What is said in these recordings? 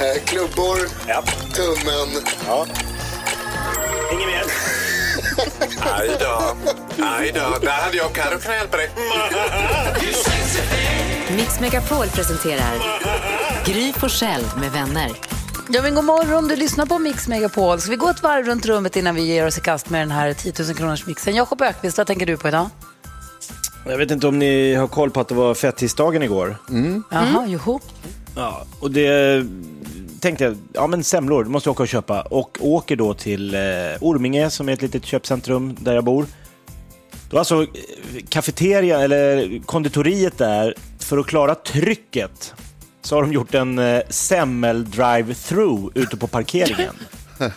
Eh, klubbor, tummen. Ja. Inget mer? Aj då. Aj då. Där hade jag Carro kunnat hjälpa dig. Mix Megapol presenterar Gry Forssell med vänner. Ja, men god morgon, du lyssnar på Mix Megapol. Ska vi gå ett varv runt rummet innan vi ger oss i kast med den här 10 000 kronors mixen? Jakob Ökvist, vad tänker du på idag? Jag vet inte om ni har koll på att det var fettisdagen igår. Jaha, joho. Ja, och det tänkte jag, ja men semlor, måste jag åka och köpa. Och åker då till eh, Orminge som är ett litet köpcentrum där jag bor. Då alltså eh, kafeteria eller konditoriet där, för att klara trycket så har de gjort en eh, semmel-drive-through ute på parkeringen.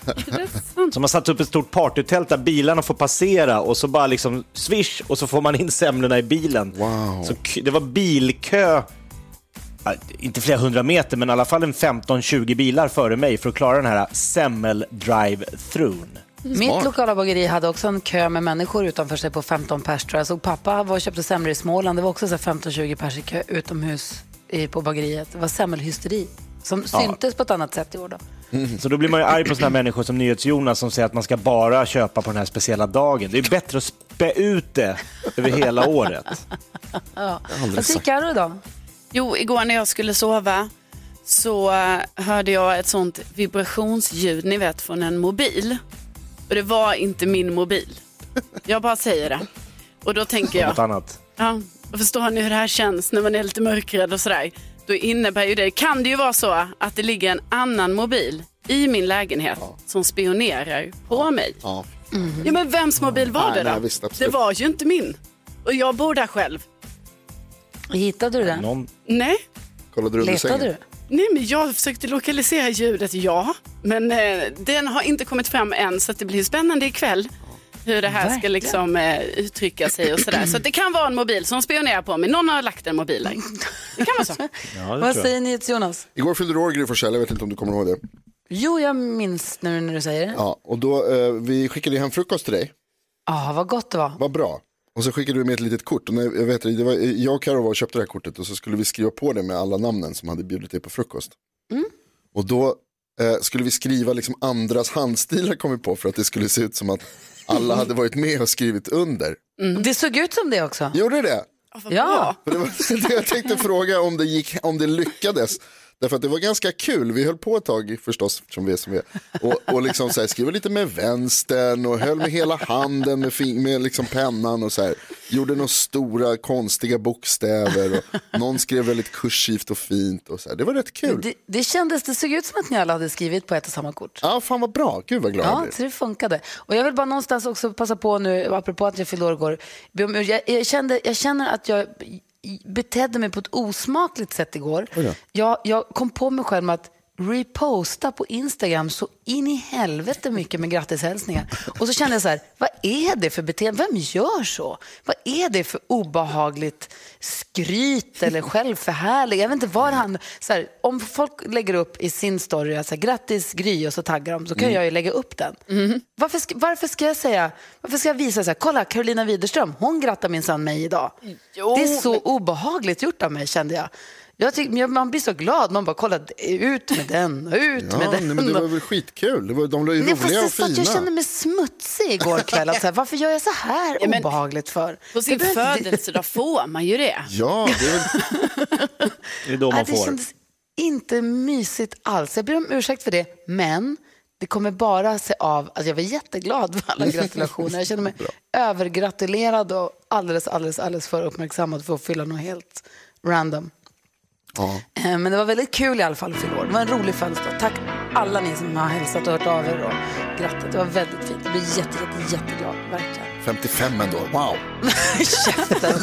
Så man har satt upp ett stort partytält där bilarna får passera och så bara liksom swish och så får man in semlorna i bilen. Wow. Så det var bilkö, inte flera hundra meter, men i alla fall en 15-20 bilar före mig för att klara den här semmel-drive-through. Mitt lokala bageri hade också en kö med människor utanför sig på 15 pers tror jag. Så pappa var och köpte semlor i Småland. Det var också så här 15-20 pers i kö utomhus i, på bageriet. Det var semmelhysteri som syntes på ett annat sätt i år då. Så då blir man ju arg på sådana här människor som NyhetsJonas som säger att man ska bara köpa på den här speciella dagen. Det är bättre att spä ut det över hela året. Vad säger Carro idag? Jo, igår när jag skulle sova så eh, hörde jag ett sånt vibrationsljud, ni vet, från en mobil. Och det var inte min mobil. Jag bara säger det. Och då tänker Något jag, annat. ja, och förstår ni hur det här känns när man är lite mörkrädd och sådär? Då innebär ju det, kan det ju vara så att det ligger en annan mobil i min lägenhet som spionerar på mig. Ja. Ja, men vems mobil var Nej, det då? nej, visst, det var ju inte min. Och jag bor där själv. Hittade du den? Någon... Nej. Kollade du under Letade sängen? du? Nej, men jag försökte lokalisera ljudet, ja. Men eh, den har inte kommit fram än, så att det blir spännande ikväll. Hur det här ska Verkligen. liksom, eh, uttrycka sig och sådär. Så att det kan vara en mobil som spionerar på mig. Någon har lagt en mobil där. Det kan vara så. Ja, Vad tror jag. säger NyhetsJonas? Igår fyllde du år, Gry Forssell. Jag vet inte om du kommer ihåg det. Jo, jag minns nu när du säger det. Ja, och då, eh, vi skickade hem frukost till dig. Ah, vad gott det var. Vad bra. Och så skickade du med ett litet kort. Och när, jag, vet, det var, jag och Karo var och köpte det här kortet och så skulle vi skriva på det med alla namnen som hade bjudit dig på frukost. Och då eh, skulle vi skriva liksom andras handstilar kom vi på för att det skulle se ut som att alla hade varit med och skrivit under. Det såg ut som det också. Gjorde det? Ja. Det var det jag tänkte fråga om det, gick, om det lyckades. Därför att det var ganska kul, vi höll på ett tag förstås, eftersom vi är som vi är. Och, och liksom så här, skrev lite med vänstern och höll med hela handen med, med liksom pennan och så här. Gjorde några stora konstiga bokstäver och någon skrev väldigt kursivt och fint och så här. Det var rätt kul. Det, det kändes, det såg ut som att ni alla hade skrivit på ett och samma kort. Ja, fan vad bra, gud vad glad Ja, så det funkade. Och jag vill bara någonstans också passa på nu, apropå att jag fyllde år igår. Jag, jag, kände, jag känner att jag betedde mig på ett osmakligt sätt igår. Jag, jag kom på mig själv med att reposta på Instagram så in i helvete mycket med grattishälsningar. Och så kände jag så här, vad är det för beteende? Vem gör så? Vad är det för obehagligt skryt eller självförhärligande? Jag vet inte det handlar så här, Om folk lägger upp i sin story, så här, grattis Gry och så taggar de, så kan jag ju lägga upp den. Varför, ska, varför ska jag säga, varför ska jag visa så här, kolla Carolina Widerström, hon grattar minsann mig idag. Jo, det är så obehagligt gjort av mig kände jag. Jag tyck, man blir så glad, man bara kolla ut med den och ut Ja, med nej, den. men det var väl skitkul. Det var, de var ju Nej, roliga det och fina. jag kände mig smutsig igår kväll. Att så här, varför gör jag så här Ja, men- obehagligt för? På sin Det det- födelsedag får man ju det. Ja, det är väl... Det är då man det får. kändes inte mysigt alls. Jag ber om ursäkt för det, men det kommer bara se av att jag var jätteglad för alla gratulationer. Jag känner mig övergratulerad och alldeles, alldeles, alldeles för uppmärksammad för att fylla något helt random. Ja. Eh, Men det var väldigt kul i alla fall att fylla år. Det var en rolig födelsedag. Tack alla ni som har hälsat och hört av er och grattat. Det var väldigt fint. Jag blir jätte, jätte, jätteglad, verkligen. 55 ändå, wow. Käften.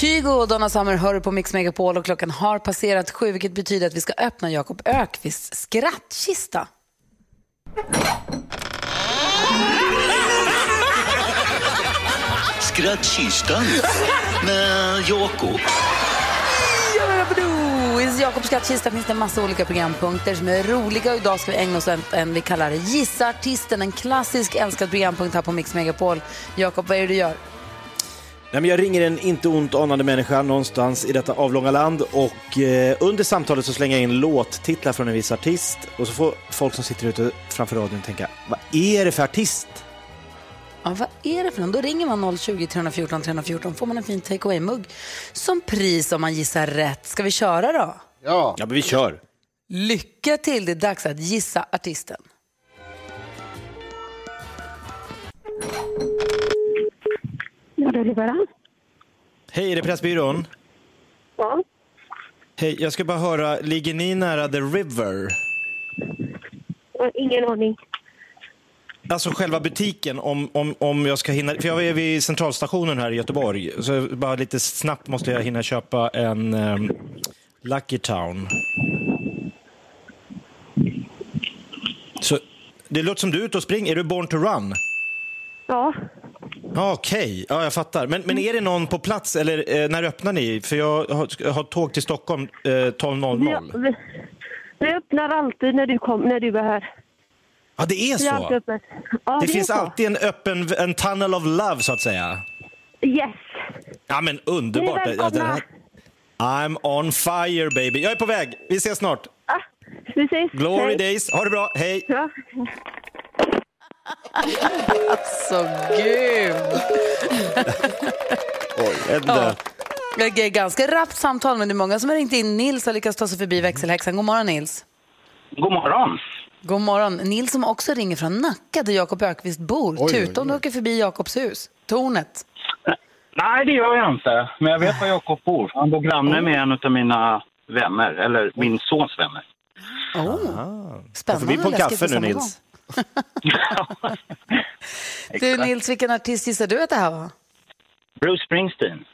Kygo och Donna Summer hör på Mix Megapol och klockan har passerat sju vilket betyder att vi ska öppna Jakob Ökvists skrattkista. Skrattkistan med Jakob. I Jakobs skrattkista finns det en massa olika programpunkter som är roliga idag ska vi ägna oss åt en vi kallar Gissa artisten, en klassisk älskad programpunkt här på Mix Megapol. Jakob, vad är det du gör? Nej, men jag ringer en inte ont anande människa någonstans i detta avlånga land och eh, under samtalet så slänger jag in låttitlar från en viss artist och så får folk som sitter ute framför radion tänka, vad är det för artist? Ja, vad är det för någon? Då ringer man 020 314 314 får man en fin take away-mugg som pris om man gissar rätt. Ska vi köra då? Ja. Ja, men vi kör. Lycka till, det är dags att gissa artisten. Libera. Hej, är det Pressbyrån? Ja. Hej, jag ska bara höra, ligger ni nära The River? Ingen aning. Alltså själva butiken, om, om, om jag ska hinna... För jag är vid centralstationen här i Göteborg, så bara lite snabbt måste jag hinna köpa en um, Lucky Town. Så det låter som du är ute och springer. Är du born to run? Ja. Ja, Okej, ja, jag fattar. Men, men är det någon på plats eller eh, när öppnar ni? För jag har, har tåg till Stockholm eh, 12.00. Vi, vi, vi öppnar alltid när du, kom, när du är här. Ja, det är är så? öppet. Ja, Det är finns så. alltid en öppen, en tunnel of love så att säga. Yes. Ja men underbart. Är. Ja, I'm on fire baby. Jag är på väg. Vi ses snart. Ah, vi ses. Glory Hej. days. Ha det bra. Hej. Ja. Så gud! Edda. Det är ganska rappt samtal, men det är många som har ringt in. Nils har lyckats ta sig förbi växelhäxan. God morgon, Nils. God morgon. God morgon. Nils som också ringer från Nacka, där Jakob Ökvist bor. oj, Tuta om du åker förbi Jakobs hus. Tornet. Nej, det gör jag inte. Men jag vet var Jakob bor. Han bor granne med en av mina vänner, eller min sons vänner. Oh. Spännande förbi på en kaffe nu Nils. Du Nils, vilken artist gissar du att det här var? Bruce Springsteen.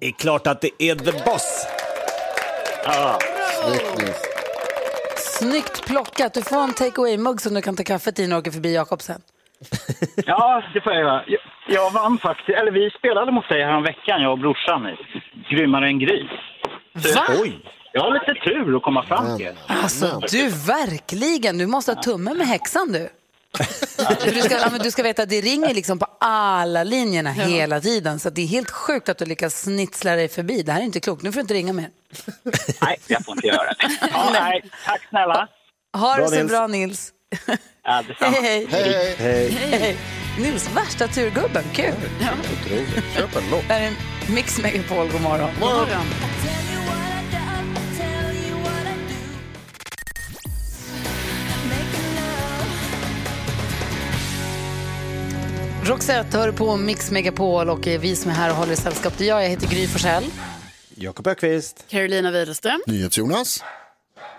Det är klart att det är the boss. Ja. Snyggt plockat. Du får en take away-mugg som du kan ta kaffet i när du åker förbi Jakob sen. ja, det får jag göra. Jag, jag vann faktiskt, eller vi spelade mot dig här veckan, jag och brorsan, i Grymmare än gris. Så Oj! Jag har lite tur att komma fram till. Alltså du, verkligen. Du måste ha tummen med häxan du. För du, ska, ja, men du ska veta att det ringer liksom på alla linjerna hela tiden. Så att det är helt sjukt att du lyckas snitsla dig förbi. Det här är inte klokt. Nu får du inte ringa mer. Nej, jag får inte göra det. Ja, nej, tack snälla. Ha det Bra, så Nils. bra Nils. Ja. Hej, hej. Hej. Hej. Nils, värsta turgubben. Kul. Köp en lopp. Det här är en Mix Megapol. God morgon. God morgon. Roxette hör på Mix Megapol och vi som är här och håller i sällskap, det är jag. Jag heter Gry Forssell. Jakob Ökvist. Carolina Widerström. NyhetsJonas.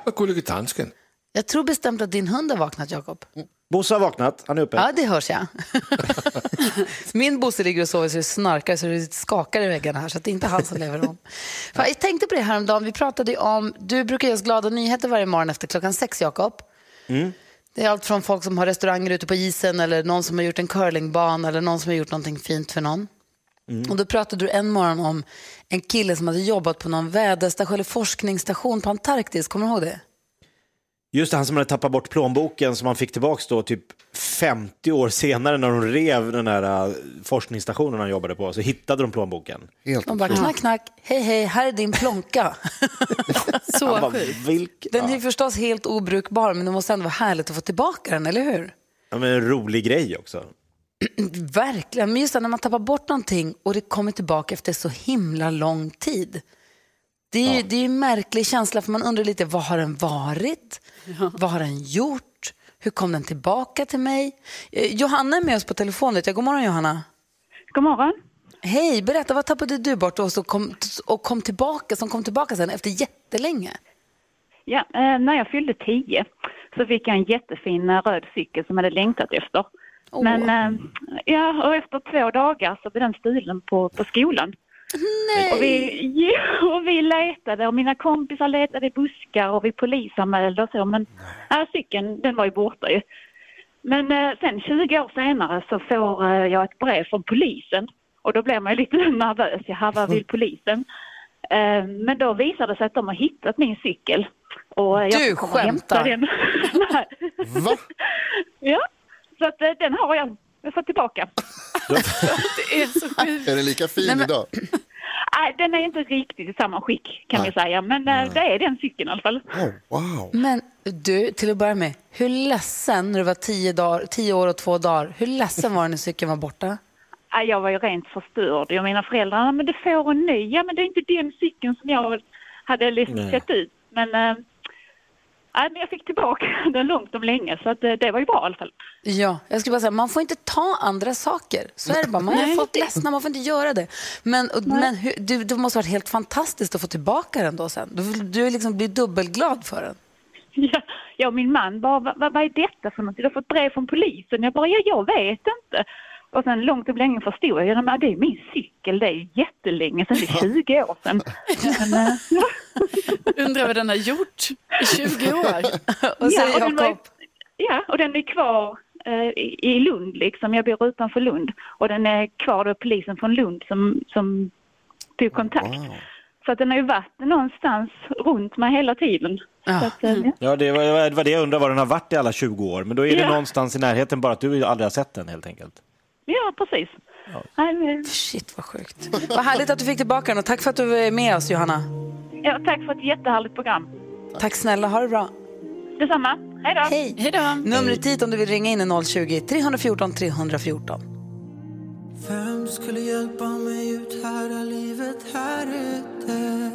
Och Gullige Dansken. Jag tror bestämt att din hund har vaknat, Jakob. Bosse har vaknat. Han är uppe. Ja, det hörs jag. Min Bosse ligger och sover så det snarkar så det skakar i väggarna här så att det är inte han som lever om. Fan, Jag tänkte på det här om dagen. Vi pratade ju om, du brukar ge oss glada nyheter varje morgon efter klockan sex, Jakob. Mm. Det är allt från folk som har restauranger ute på isen eller någon som har gjort en curlingbana eller någon som har gjort någonting fint för någon. Mm. Och då pratade du en morgon om en kille som hade jobbat på någon väderstation eller forskningsstation på Antarktis. Kommer du ihåg det? Just det, han som hade tappat bort plånboken som han fick tillbaka då typ 50 år senare när de rev den här äh, forskningsstationen han jobbade på. Så hittade de plånboken. Helt De bara knack, knack, hej, hej, här är din plånka. Så bara, sjukt. vilk... Den är förstås helt obrukbar, men det måste ändå vara härligt att få tillbaka den, eller hur? ja, men en rolig grej också. Verkligen, men just det, när man tappar bort någonting och det kommer tillbaka efter så himla lång tid. Det är, ju, det är ju en märklig känsla för man undrar lite, vad har den varit? Vad har den gjort? Hur kom den tillbaka till mig? Eh, Johanna är med oss på telefon. God morgon Johanna. God morgon. Hej, berätta vad tappade du bort och, så kom, och kom tillbaka, som kom tillbaka sen efter jättelänge? Ja, eh, när jag fyllde tio så fick jag en jättefin eh, röd cykel som jag hade längtat efter. Åh. Men eh, ja, och efter två dagar så blev den stulen på, på skolan. Nej! Och vi, och vi letade och mina kompisar letade i buskar och vi polisanmälde och så men ja, cykeln den var ju borta ju. Men eh, sen 20 år senare så får eh, jag ett brev från polisen och då blir man ju lite nervös. Jaha, vad vill polisen? Eh, men då visade det sig att de har hittat min cykel. Och jag Du skämtar. Den. Nej. Va? Ja, så att eh, den har jag. Jag får tillbaka. Det är så sjukt. Är den lika fin Nej, men- idag? Nej, den är inte riktigt i samma skick kan Nej. vi säga. Men eh, det är den cykeln i alla fall. Oh, wow. Men du, till att börja med, hur ledsen när du var tio, dagar, tio år och två dagar, hur ledsen var du när cykeln var borta? Ja, Jag var ju rent förstörd. Jag mina föräldrar, "Ja, men du får en ny. Ja, men det är inte den cykeln som jag hade liksom Nej. sett ut. Men, äh, nej, men jag fick tillbaka den långt om länge så att, eh, det var ju bra i alla fall. Ja, jag skulle bara säga, man får inte ta andra saker. Så är det bara. Man är folk ledsna, man får inte göra det. Men, och, men hur, du, det måste ha varit helt fantastiskt att få tillbaka den då sen. Du, du liksom blir dubbelglad för den. Ja, jag och min man bara, vad, vad, vad är detta för något? Du har fått brev från polisen. Jag bara, ja, jag vet inte. Och sen långt om länge förstod jag, ja, men det är min cykel, det är jättelänge sedan, det är 20 år sedan. Men, eh, ja. Undrar vad den har gjort i 20 år. Och så Ja, och den var Ja, och den är kvar eh, i, Lund liksom. Jag bor utanför Lund. Och den är kvar då polisen från Lund som, som tog kontakt. Så att den har ju varit någonstans runt mig hela tiden. Ja. Så att, eh, ja. Ja, det var, det var det jag undrar var den har varit i alla 20 år. Men då är det Ja. någonstans i närheten bara att du aldrig har sett den helt enkelt. Ja, precis. Nej, men- shit vad sjukt. Vad härligt att du fick tillbaka den och tack för att du är med oss Johanna. Ja, tack för ett jättehärligt program. Tack snälla, ha det bra. Detsamma. Hej då. Hej. Hej då. Numret hit om du vill ringa in är 020-314 314. Vem skulle hjälpa mig ut här är livet här ute?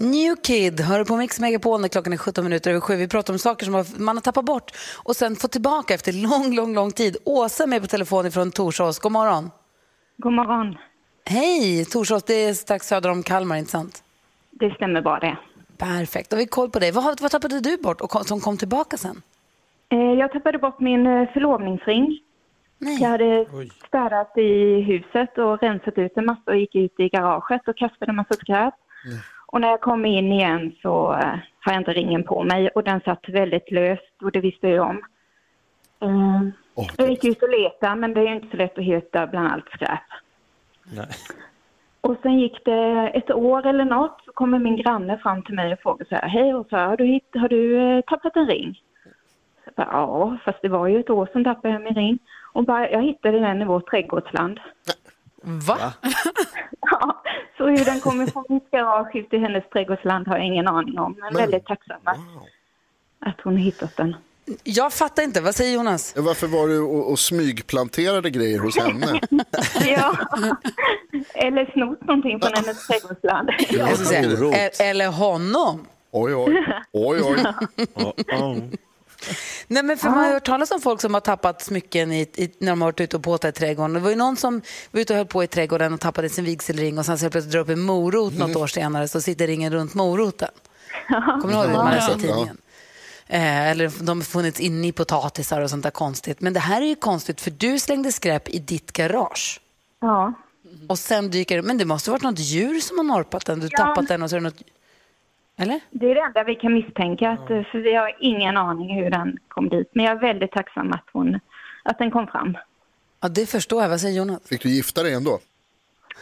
New Kid hör på Mix Megapol när klockan är 17 minuter över sju. Vi pratar om saker som man har tappat bort och sen fått tillbaka efter lång, lång, lång tid. Åsa är med på telefon från Torsås. God morgon. God morgon. Hej! Torsås, det är strax söder om Kalmar, inte sant? Det stämmer bra det. Perfekt. Då har vi koll på dig. Vad, har- vad tappade du bort och kom, som kom tillbaka sen? Eh, Jag tappade bort min eh, förlovningsring. Jag hade städat i huset och rensat ut en massa och gick ut i garaget och kastade en massa skräp. Och när jag kom in igen så eh, har jag inte ringen på mig och den satt väldigt löst och det visste jag om. Eh, jag gick ut och letade men det är inte så lätt att hitta bland allt skräp. Nej. Och sen gick det ett år eller något så kommer min granne fram till mig och frågar så här, hej Åsa, har du, hitt- har du eh, tappat en ring? Så bara, ja, fast det var ju ett år sedan tappade jag min ring. Och bara, jag hittade den i vårt trädgårdsland. Va? Ja, så hur den kommer från mitt garage ut i hennes trädgårdsland har jag ingen aning om. Men, Men- väldigt tacksam att, att hon har hittat den. Jag fattar inte. Vad säger Jonas? Varför var du och, och smygplanterade grejer hos henne? ja, eller snott någonting från hennes trädgårdsland. Jag ska säga, e- eller honom. Oj, oj. oj, oj. Nej, men för man har ju hört talas om folk som har tappat smycken i, i, när de har varit ute och påtat i trädgården. Det var ju någon som var ute och höll på i trädgården och tappade sin vigselring och sen så plötsligt drar upp en morot något år senare så sitter ringen runt moroten. Kommer ni ihåg det? Man läser i tidningen. Eh, eller de har funnits inne i potatisar och sånt där konstigt. Men det här är ju konstigt för du slängde skräp i ditt garage. Ja. Och sen dyker det, men det måste ha varit något djur som har norpat den. Du Ja. tappat den och så är det något... Eller? Det är det enda vi kan misstänka, att, eh, för vi har ingen aning hur den kom dit. Men jag är väldigt tacksam att, hon, att den kom fram. Ja, det förstår jag. Vad säger Jonas? Fick du gifta dig ändå?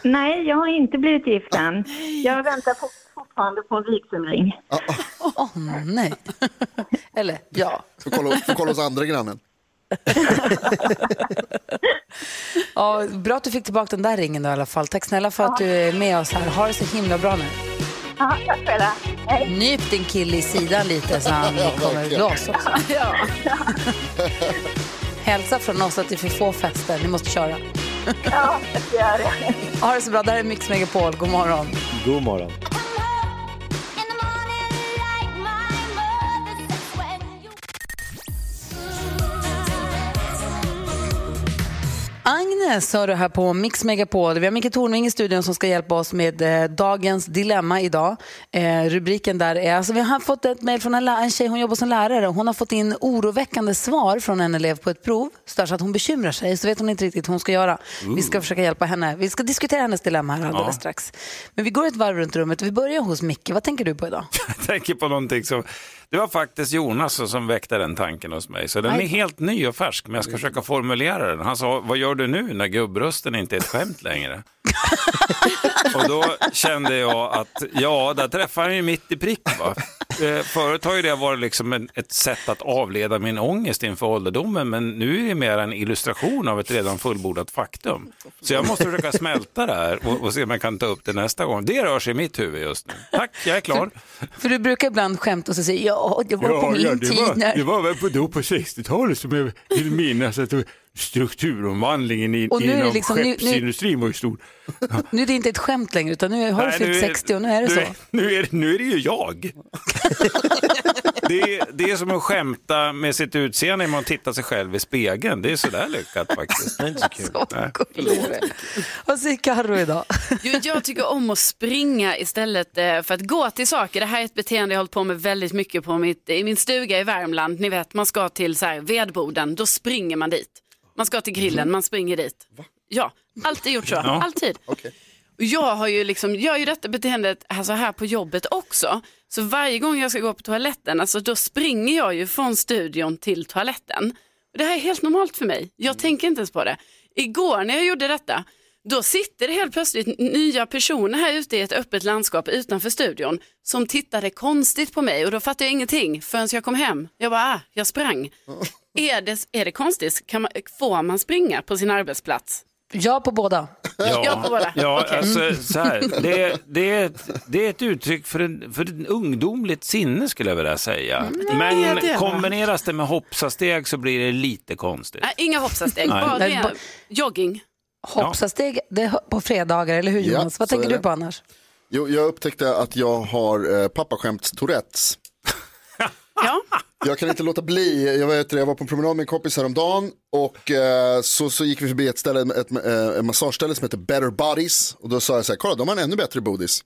Nej, jag har inte blivit gift än. Jag väntar fort- fortfarande på en vigselring. Åh, nej. Eller, ja. Får kolla, får kolla hos andra grannen. ja. Bra att du fick tillbaka den där ringen då, i alla fall. Tack snälla för att du är med oss här. Ha det så himla bra nu. Ja, tack själva. Hej. Nyp din kille i sidan lite så han kommer loss också. Ja. Hälsa från oss att det är för få fester. Ni måste köra. Ja, det är det. Ha det så bra. Det här är Mix Megapol. God morgon. God morgon. Agnes hör du här på Mix Megapol. Vi har Micke Tornving i studion som ska hjälpa oss med eh, dagens dilemma idag. Eh, rubriken där är, alltså vi har fått ett mejl från en, en tjej, hon jobbar som lärare. Hon har fått in oroväckande svar från en elev på ett prov. Så att hon bekymrar sig, så vet hon inte riktigt hur hon ska göra. Vi ska försöka hjälpa henne. Vi ska diskutera hennes dilemma här alldeles Ja. strax. Men vi går ett varv runt rummet. Vi börjar hos Micke. Vad tänker du på idag? Jag tänker på någonting som, det var faktiskt Jonas som väckte den tanken hos mig. Så den är helt ny och färsk, men jag ska försöka formulera den. Han sa, vad gör du nu när gubbrösten inte är ett skämt längre? och då kände jag att, ja, där träffar han ju mitt i prick. Va? Eh, Förut har ju det varit liksom en, ett sätt att avleda min ångest inför ålderdomen, men nu är det mer en illustration av ett redan fullbordat faktum. Så jag måste försöka smälta det här och, och se om jag kan ta upp det nästa gång. Det rör sig i mitt huvud just nu. Tack, jag är klar. För du brukar ibland skämta och säga ja, det var på min det, tid var, när... det var väl på, då på 60-talet som jag vill minnas att strukturomvandlingen i, Och nu är det inom liksom- nu- nu- skeppsindustrin var ju stor. Nu är det inte ett skämt längre, utan nu har du fyllt nu är- 60 och nu är det nu så. Är, nu, är, nu är det ju jag. det, är, det är som att skämta med sitt utseende med att titta sig själv i spegeln. Det är sådär lyckat faktiskt. Det är inte så kul. Vad säger Carro idag? Jo, jag tycker om att springa istället eh, för att gå till saker. Det här är ett beteende jag har hållit på med väldigt mycket på mitt, i min stuga i Värmland. Ni vet, man ska till så här, vedboden, då springer man dit. Man ska till grillen, man springer dit. Ja, alltid gjort så. Ja. Alltid. Och jag har ju liksom, jag har ju detta beteendet alltså här på jobbet också. Så varje gång jag ska gå på toaletten, alltså då springer jag ju från studion till toaletten. Och det här är helt normalt för mig. Jag tänker inte ens på det. Igår när jag gjorde detta, då sitter det helt plötsligt nya personer här ute i ett öppet landskap utanför studion som tittade konstigt på mig och då fattade jag ingenting förrän jag kom hem. Jag bara, ah, jag sprang. Är det, är det konstigt? Kan man, får man springa på sin arbetsplats? Ja på båda. Ja, på båda. Ja, Okej. alltså, så här, det, det, är ett, det är ett uttryck för, en, för ett ungdomligt sinne skulle jag vilja säga. är Men det, kombineras det med hoppsasteg så blir det lite konstigt. Nej, inga hoppsasteg, bara jogging. Hoppsasteg det är på fredagar, eller hur Ja, Jonas? Vad så tänker du på annars? Jo, jag upptäckte att jag har eh, pappaskämt-tourettes. Ja. Jag kan inte låta bli, jag, vet, jag var på en promenad med en kompis häromdagen och eh, så, så gick vi förbi ett ställe, ett, eh, en massageställe som heter Better Bodies och då sa jag så här, kolla de har en ännu bättre bodis.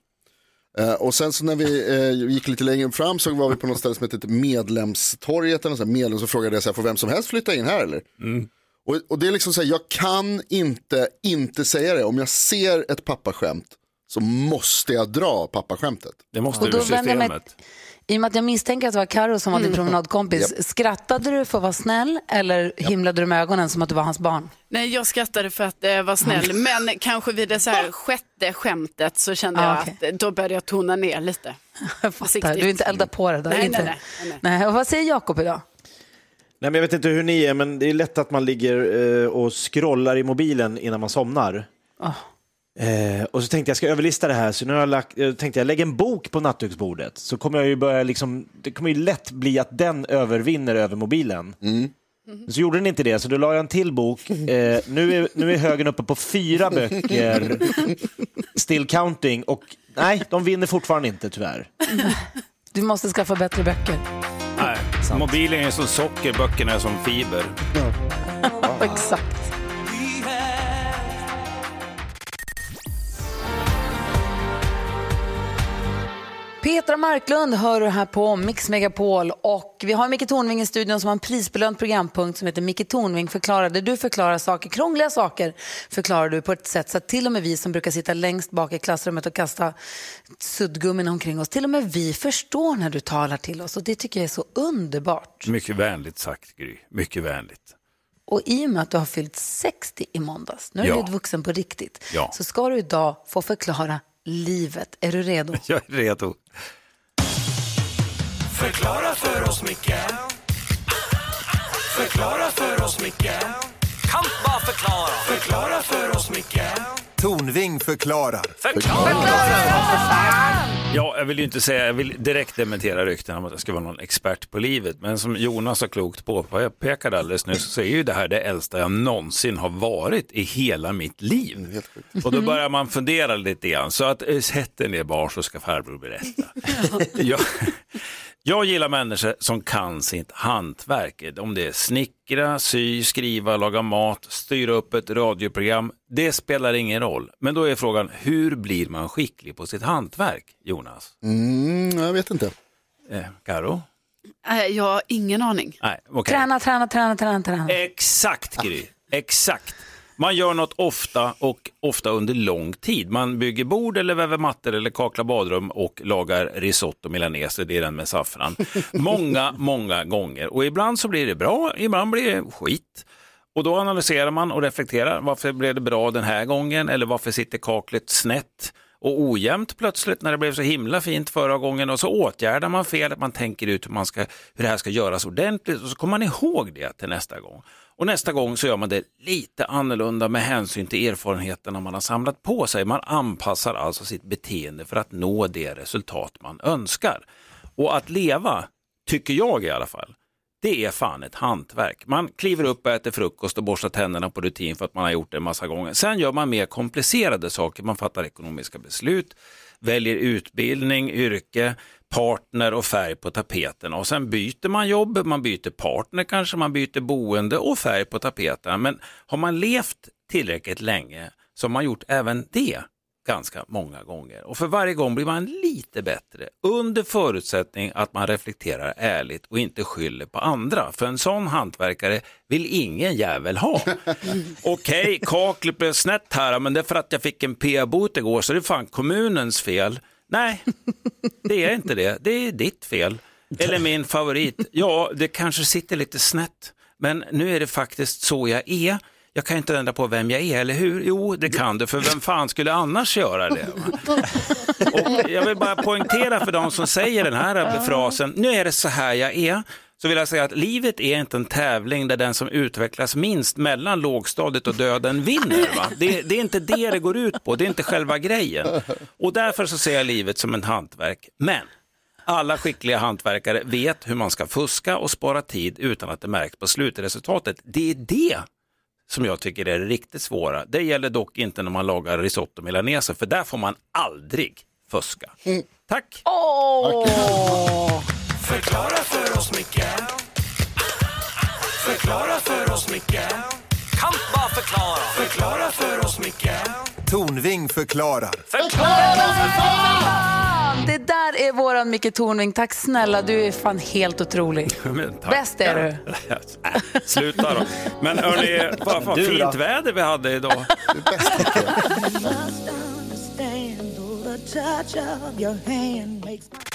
Eh, och sen så när vi eh, gick lite längre fram så var vi på något ställe som heter Medlemstorget eller något sånt, medlem, så frågade jag så här, får vem som helst flytta in här eller? Och, och det är liksom så här, jag kan inte inte säga det, om jag ser ett pappaskämt så måste jag dra pappaskämtet. Det måste Och jag mig, I och med att jag misstänker att det var Karo som var din promenadkompis, Japp. skrattade du för att vara snäll eller himlade du med ögonen som att du var hans barn? Nej, jag skrattade för att eh, vara snäll, men kanske vid det så här sjätte skämtet så kände Ah, jag okej. att då började jag tona ner lite. Fattar, du inte eldar på det där. Nej, inte. nej, nej, nej. Och vad säger Jakob idag? Nej, men jag vet inte hur ni är, men det är lätt att man ligger eh, och scrollar i mobilen innan man somnar. Ah. Eh, och så tänkte jag, jag ska överlista det här, så nu har jag lagt, eh, tänkte jag lägga en bok på nattduksbordet. Så kommer jag ju börja liksom, det kommer ju lätt bli att den övervinner över mobilen. Men Så gjorde den inte det, så då la jag en till bok. Eh, nu, är, nu är högen uppe på fyra böcker, still counting, och nej, de vinner fortfarande inte tyvärr. Du måste skaffa bättre böcker. Nej, mobilen är som socker, böckerna är som fiber. Exakt. Petra Marklund hör du här på Mix Megapol och vi har Micke Tornving i studion som har en prisbelönt programpunkt som heter Micke Tornving förklarar där du förklarar saker, krångliga saker förklarar du på ett sätt så att till och med vi som brukar sitta längst bak i klassrummet och kasta suddgummin omkring oss, till och med vi förstår när du talar till oss och det tycker jag är så underbart. Mycket vänligt sagt, Gry. Mycket vänligt. Och i och med att du har fyllt 60 i måndags, nu är Ja. du vuxen på riktigt, Ja. så ska du idag få förklara livet. Är du redo? Jag är redo. Förklara för oss, Micke Förklara för oss, Micke Kan bara förklara Förklara för oss, Micke Tornving förklarar. Ja, jag vill ju inte säga, jag vill direkt dementera rykten om att jag ska vara någon expert på livet. Men som Jonas så klokt påpekade alldeles nyss så är ju det här det äldsta jag någonsin har varit i hela mitt liv. Och då börjar man fundera lite grann. Så att eh, sätt er ner barn så ska farbror berätta. jag, jag gillar människor som kan sitt hantverk. Om det är snickra, sy, skriva, laga mat, styra upp ett radioprogram. Det spelar ingen roll. Men då är frågan, hur blir man skicklig på sitt hantverk, Jonas? Mm, jag vet inte. Eh, Karo? Eh, Jag har ingen aning. Nej, okej. Träna, träna, träna, träna, träna. Exakt Gry, exakt. Man gör något ofta och ofta under lång tid. Man bygger bord eller väver mattor eller kaklar badrum och lagar risotto milanese, det är den med saffran. Många, många gånger. Och ibland så blir det bra, ibland blir det skit. Och då analyserar man och reflekterar. Varför blev det bra den här gången? Eller varför sitter kaklet snett? och ojämnt plötsligt när det blev så himla fint förra gången och så åtgärdar man felet, man tänker ut hur, man ska, hur det här ska göras ordentligt och så kommer man ihåg det till nästa gång. Och nästa gång så gör man det lite annorlunda med hänsyn till erfarenheterna man har samlat på sig. Man anpassar alltså sitt beteende för att nå det resultat man önskar. Och att leva, tycker jag i alla fall, det är fan ett hantverk. Man kliver upp och äter frukost och borstar tänderna på rutin för att man har gjort det en massa gånger. Sen gör man mer komplicerade saker. Man fattar ekonomiska beslut, väljer utbildning, yrke, partner och färg på tapeten. Och sen byter man jobb, man byter partner kanske, man byter boende och färg på tapeten. Men har man levt tillräckligt länge så har man gjort även det ganska många gånger. Och för varje gång blir man lite bättre under förutsättning att man reflekterar ärligt och inte skyller på andra. För en sån hantverkare vill ingen jävel ha. Okej, kaklet blev snett här, men det är för att jag fick en p-bot igår så det är fan kommunens fel. Nej, det är inte det. Det är ditt fel. Eller min favorit. Ja, det kanske sitter lite snett, men nu är det faktiskt så jag är jag kan inte ändra på vem jag är, eller hur? Jo, det kan du, för vem fan skulle annars göra det? Och jag vill bara poängtera för de som säger den här frasen, nu är det så här jag är, så vill jag säga att livet är inte en tävling där den som utvecklas minst mellan lågstadiet och döden vinner. Va? Det, det är inte det det går ut på, det är inte själva grejen. Och därför så ser jag livet som ett hantverk. Men alla skickliga hantverkare vet hur man ska fuska och spara tid utan att det märks på slutresultatet. Det är det som jag tycker är det riktigt svåra. Det gäller dock inte när man lagar risotto milanese, för där får man aldrig fuska. Tack! Åh! Förklara för oss, Micke Förklara för oss, Micke Kan bara förklara Förklara för oss, Micke Tornving förklarar. Fan, Det där är våran Micke Tornving. Tack snälla, du är fan helt otrolig. Men. Bäst är du. Sluta då. Men hörni, vad Du fint väder vi hade idag.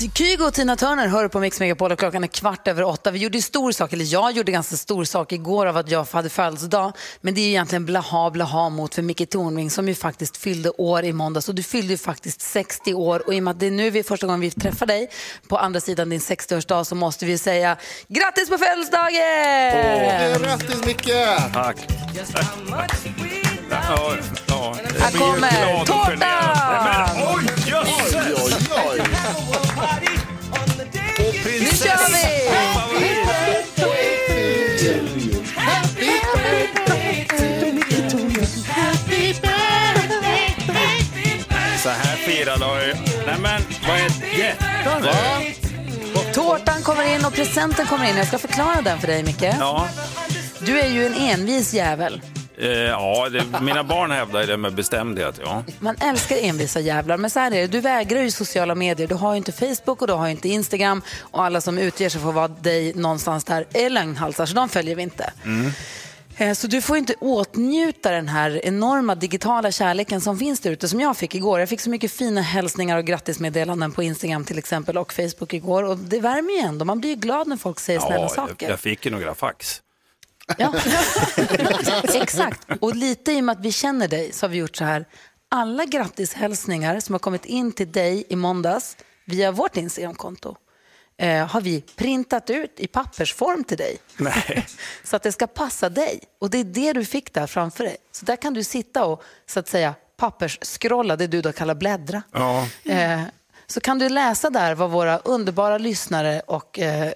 Kygo och Tina Turner hör på Mix Megapol och klockan är kvart över åtta. Vi gjorde stor sak, eller jag gjorde ganska stor sak igår av att jag hade födelsedag. Men det är ju egentligen blaha blaha mot för Micke Tornving som ju faktiskt fyllde år i måndags. Och du fyllde ju faktiskt 60 år och i och med att det är nu vi första gången vi träffar dig på andra sidan din 60-årsdag så måste vi säga grattis på födelsedagen! Grattis Micke! Tack. Ja, ja. Här kommer tårtan! Kör vi! Så här firar du. Nej men, vad är det? Tårtan kommer in och presenten kommer in. Jag ska förklara den för dig, Micke. Ja, Du är ju en envis jävel. Eh, ja det, mina barn hävdar det med bestämdhet. Ja. Man älskar envisa jävlar, men så här är det. Du vägrar ju sociala medier. Du har ju inte Facebook och du har ju inte Instagram. Och alla som utger sig för att vara dig någonstans där är lögnhalsar, så de följer vi inte. Eh, Så du får inte åtnjuta den här enorma digitala kärleken som finns där ute, som jag fick igår. Jag fick så mycket fina hälsningar och grattismeddelanden på Instagram till exempel och Facebook igår. Och det värmer ju ändå. Man blir ju glad när folk säger snälla Ja, jag, saker. jag fick ju några fax. Ja, exakt. Och lite i och med att vi känner dig så har vi gjort så här. Alla grattishälsningar som har kommit in till dig i måndags via vårt Instagramkonto. eh, har vi printat ut i pappersform till dig. Nej. Så att det ska passa dig. Och det är det du fick där framför dig. Så där kan du sitta och så att säga pappersskrolla, det du då kallar bläddra. Ja. Eh, så kan du läsa där vad våra underbara lyssnare och eh,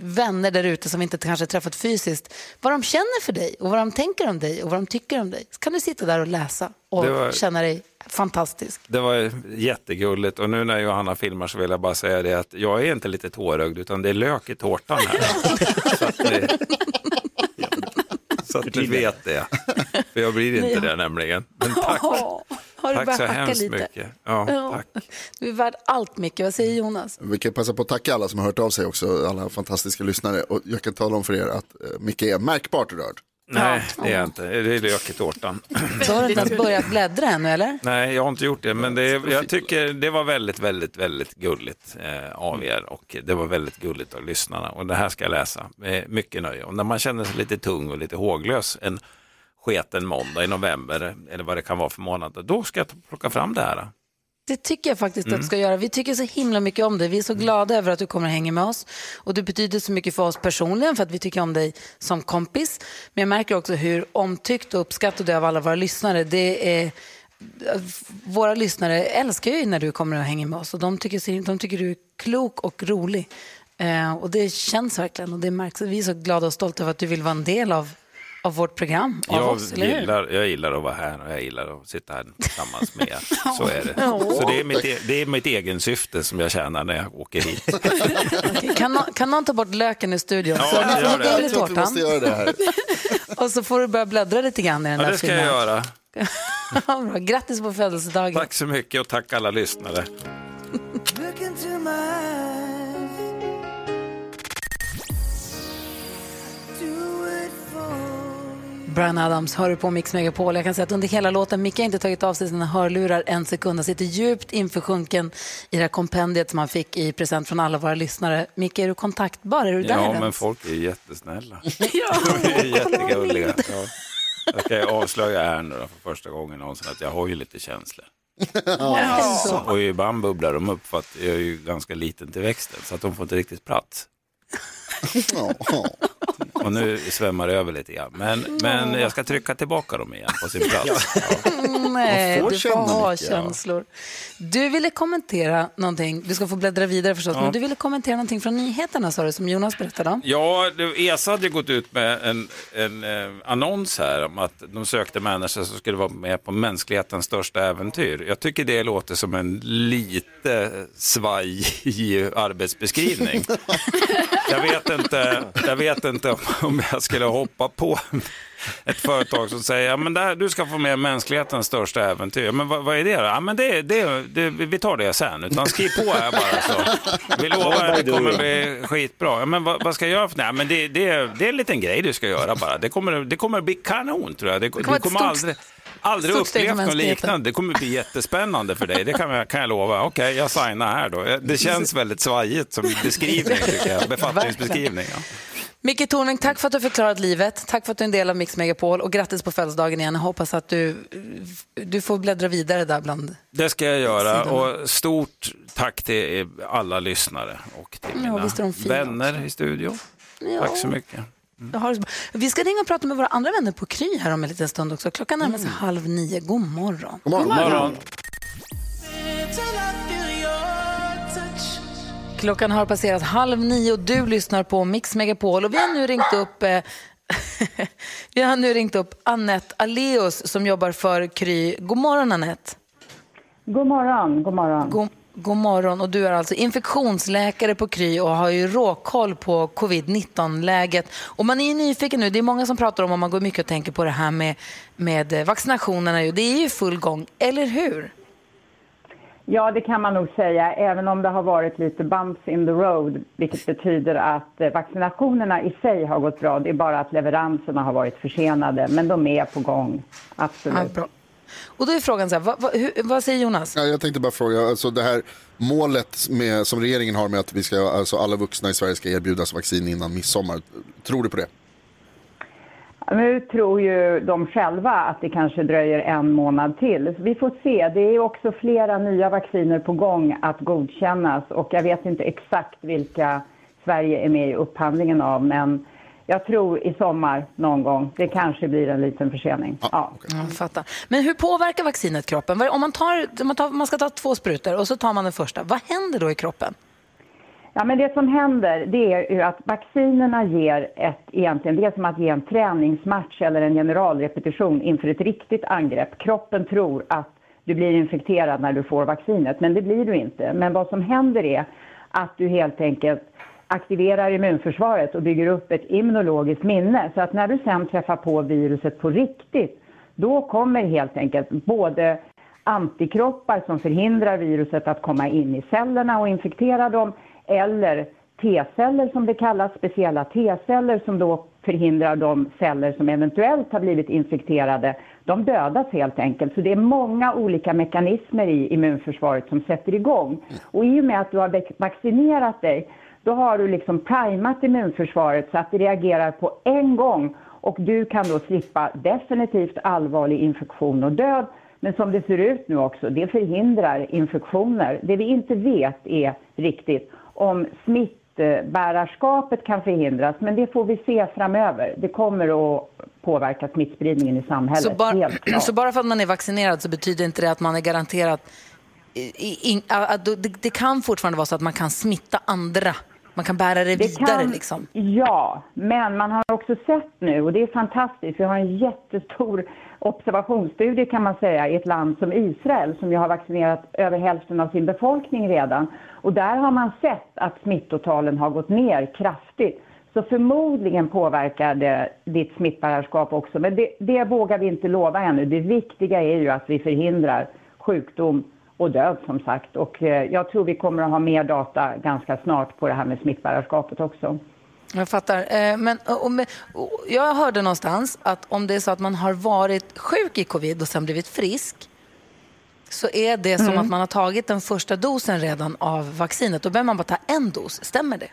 vänner där ute som vi inte kanske träffat fysiskt, vad de känner för dig och vad de tänker om dig och vad de tycker om dig. Så kan du sitta där och läsa och Det var- känna dig fantastisk. Det var jättegulligt och nu när Johanna filmar så vill jag bara säga det att jag är inte lite tårögd utan det är lök i tårtan här. så att, det, så att du vet det. För jag blir inte det nämligen. Men tack, Har du tack börjat så hemskt lite? mycket. Ja, Ja. tack. Du är värd allt Micke. Vad säger Jonas? Vi kan passa på att tacka alla som har hört av sig också, alla fantastiska lyssnare. Och jag kan tala om för er att eh, Micke är märkbart rörd. Nej, det är jag inte. Det är lök i tårtan. Så har du inte ens börjat bläddra ännu eller? Nej, jag har inte gjort det, men det, jag tycker det var väldigt, väldigt, väldigt gulligt eh, av er och det var väldigt gulligt av lyssnarna och det här ska jag läsa med mycket nöje. Och när man känner sig lite tung och lite håglös en sketen måndag i november eller vad det kan vara för månad, då ska jag plocka fram det här. Det tycker jag faktiskt att Mm. du ska göra. Vi tycker så himla mycket om dig. Vi är så glada över att du kommer och hänger med oss. Och du betyder så mycket för oss personligen för att vi tycker om dig som kompis. Men jag märker också hur omtyckt och uppskattad du är av alla våra lyssnare. Det är, våra lyssnare älskar ju när du kommer och hänger med oss och de tycker, de tycker du är klok och rolig. Eh, och det känns verkligen och det märks. Vi är så glada och stolta över att du vill vara en del av, av vårt program, av Jag oss, eller hur? gillar, jag gillar att vara här och jag gillar att sitta här tillsammans med er. Så är det. Så det är mitt, e- det är mitt egen syfte som jag tjänar när jag åker hit. Kan, någon, kan någon ta bort löken i studion? Ja, så gör hugga det. Jag tror att vi måste göra det här. och så får du börja bläddra lite grann i den Ja, där det ska jag filmen. göra. Bra. Grattis på födelsedagen. Tack så mycket och tack alla lyssnare. Brian Adams hör du på Mix Megapol. Jag kan säga att under hela låten, Micke har inte tagit av sig sina hörlurar en sekund. Han sitter djupt införsjunken i det här kompendiet som han fick i present från alla våra lyssnare. Micke, är du kontaktbar? Är du där Ja, ens? men folk är jättesnälla. De är jättegulliga. Ja. Jag ska avslöja här nu då för första gången någonsin att jag har ju lite känslor. Ja. Och ibland bubblar de upp för att jag är ju ganska liten till växten så att de får inte riktigt plats. Och nu svämmar det över lite grann. Men, men jag ska trycka tillbaka dem igen på sin plats. Nej, du får ha mycket, ja. känslor. Du ville kommentera någonting, du ska få bläddra vidare förstås, Ja. men du ville kommentera någonting från nyheterna sa du, som Jonas berättade om. Ja, ESA hade gått ut med en, en eh, annons här om att de sökte människor som skulle vara med på mänsklighetens största äventyr. Jag tycker det låter som en lite svajig arbetsbeskrivning. jag, vet inte, jag vet inte om- om jag skulle hoppa på ett företag som säger ja, men där, du ska få med mänsklighetens största äventyr. Men vad, vad är det då? Ja, men det, det, det, vi tar det sen. Utan skriv på här bara så. Vi lovar att det kommer bli skitbra. Ja, men vad, vad ska jag göra för Nej, men det, det, det är en liten grej du ska göra bara. Det kommer, det kommer bli kanon tror jag. Det, kommer du kommer aldrig, aldrig upplevt något liknande. Det kommer bli jättespännande för dig. Det kan jag, kan jag lova. Okej, jag signar här då. Det känns väldigt svajigt som beskrivning tycker jag. Befattningsbeskrivning. Ja. Micke Tornving, tack för att du har förklarat livet. Tack för att du är en del av Mix Megapol och grattis på födelsedagen igen. Jag hoppas att du, du får bläddra vidare där bland... Det ska jag göra Sidorna. och stort tack till alla lyssnare och till Ja, mina fina vänner i studion. Ja. Tack så mycket. Bra. Vi ska ringa och prata med våra andra vänner på Kry här om en liten stund också. Klockan närmar sig halv nio. God morgon. God morgon. God morgon. Klockan har passerat halv nio och du lyssnar på Mix Megapol. Och vi har nu ringt upp eh, vi har nu ringt upp Annette Aleus som jobbar för Kry. God morgon Annette. God morgon, god morgon. God, god morgon. Och du är alltså infektionsläkare på Kry och har ju råkoll på covid-19-läget. Och man är ju nyfiken nu. Det är många som pratar om, och man går mycket och tänker på det här med, med vaccinationerna. Det är ju full gång, eller hur? Ja, det kan man nog säga, även om det har varit lite bumps in the road, vilket betyder att eh, vaccinationerna i sig har gått bra. Det är bara att leveranserna har varit försenade, men de är på gång. Absolut. Ja, bra. Och då är frågan så här, vad, vad, hur, vad säger Jonas? Ja, jag tänkte bara fråga, alltså det här målet med, som regeringen har med att vi ska, alltså alla vuxna i Sverige ska erbjudas vaccin innan midsommar. Tror du på det? Nu tror ju de själva att det kanske dröjer en månad till. Så vi får se. Det är också flera nya vacciner på gång att godkännas och jag vet inte exakt vilka Sverige är med i upphandlingen av men jag tror i sommar någon gång. Det kanske blir en liten försening. Ja. Jag fattar. Men hur påverkar vaccinet kroppen? Om man, tar, om man, tar, man ska ta två sprutor och så tar man den första, vad händer då i kroppen? Ja, men det som händer det är ju att vaccinerna ger ett, egentligen, det är som att ge en träningsmatch eller en generalrepetition inför ett riktigt angrepp. Kroppen tror att du blir infekterad när du får vaccinet, men det blir du inte. Men vad som händer är att du helt enkelt aktiverar immunförsvaret och bygger upp ett immunologiskt minne. Så att när du sen träffar på viruset på riktigt, då kommer helt enkelt både antikroppar som förhindrar viruset att komma in i cellerna och infektera dem, eller T-celler som det kallas, speciella T-celler som då förhindrar de celler som eventuellt har blivit infekterade. De dödas helt enkelt. Så det är många olika mekanismer i immunförsvaret som sätter igång. Och i och med att du har vaccinerat dig, då har du liksom primat immunförsvaret så att det reagerar på en gång och du kan då slippa definitivt allvarlig infektion och död. Men som det ser ut nu också, det förhindrar infektioner. Det vi inte vet är riktigt om smittbärarskapet kan förhindras, men det får vi se framöver. Det kommer att påverka smittspridningen i samhället. Så bara, så bara för att man är vaccinerad så betyder inte det att man är i- i- det, det kan fortfarande vara så att man kan smitta andra. Man kan bära det, Det vidare. kan- Liksom. Ja, men man har också sett nu, och det är fantastiskt, vi har en jättestor observationsstudie kan man säga i ett land som Israel som ju har vaccinerat över hälften av sin befolkning redan. Och där har man sett att smittotalen har gått ner kraftigt. Så förmodligen påverkar det ditt smittbärarskap också. Men det, det vågar vi inte lova ännu. Det viktiga är ju att vi förhindrar sjukdom och död som sagt. Och eh, jag tror vi kommer att ha mer data ganska snart på det här med smittbärarskapet också. Jag fattar. Eh, Men, och, och, och, jag hörde någonstans att om det är så att man har varit sjuk i covid och sen blivit frisk så är det som Mm. att man har tagit den första dosen redan av vaccinet. Då behöver man bara ta en dos. Stämmer det?